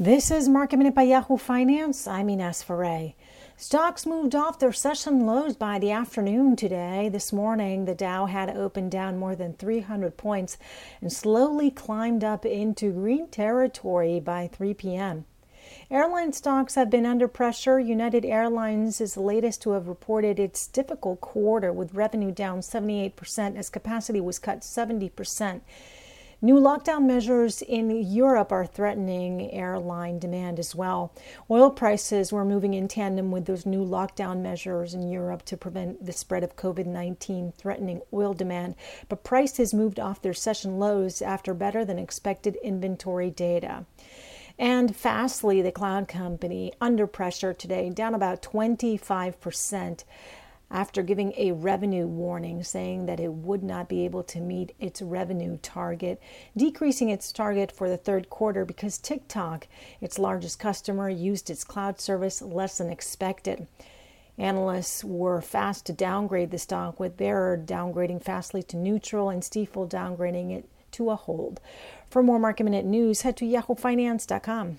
This is Market Minute by Yahoo Finance. I'm Ines Ferre. Stocks moved off their session lows by the afternoon today. This morning, the Dow had opened down more than 300 points and slowly climbed up into green territory by 3 p.m. Airline stocks have been under pressure. United Airlines is the latest to have reported its difficult quarter with revenue down 78% as capacity was cut 70%. New lockdown measures in Europe are threatening airline demand as well. Oil prices were moving in tandem with those new lockdown measures in Europe to prevent the spread of COVID 19 threatening oil demand. But prices moved off their session lows after better than expected inventory data. And Fastly, the cloud company, under pressure today, down about 25% after giving a revenue warning saying that it would not be able to meet its revenue target, decreasing its target for the third quarter because TikTok, its largest customer, used its cloud service less than expected. Analysts were fast to downgrade the stock, with Baird downgrading Fastly to neutral and Stifel downgrading it to a hold. For more market minute news, head to yahoofinance.com.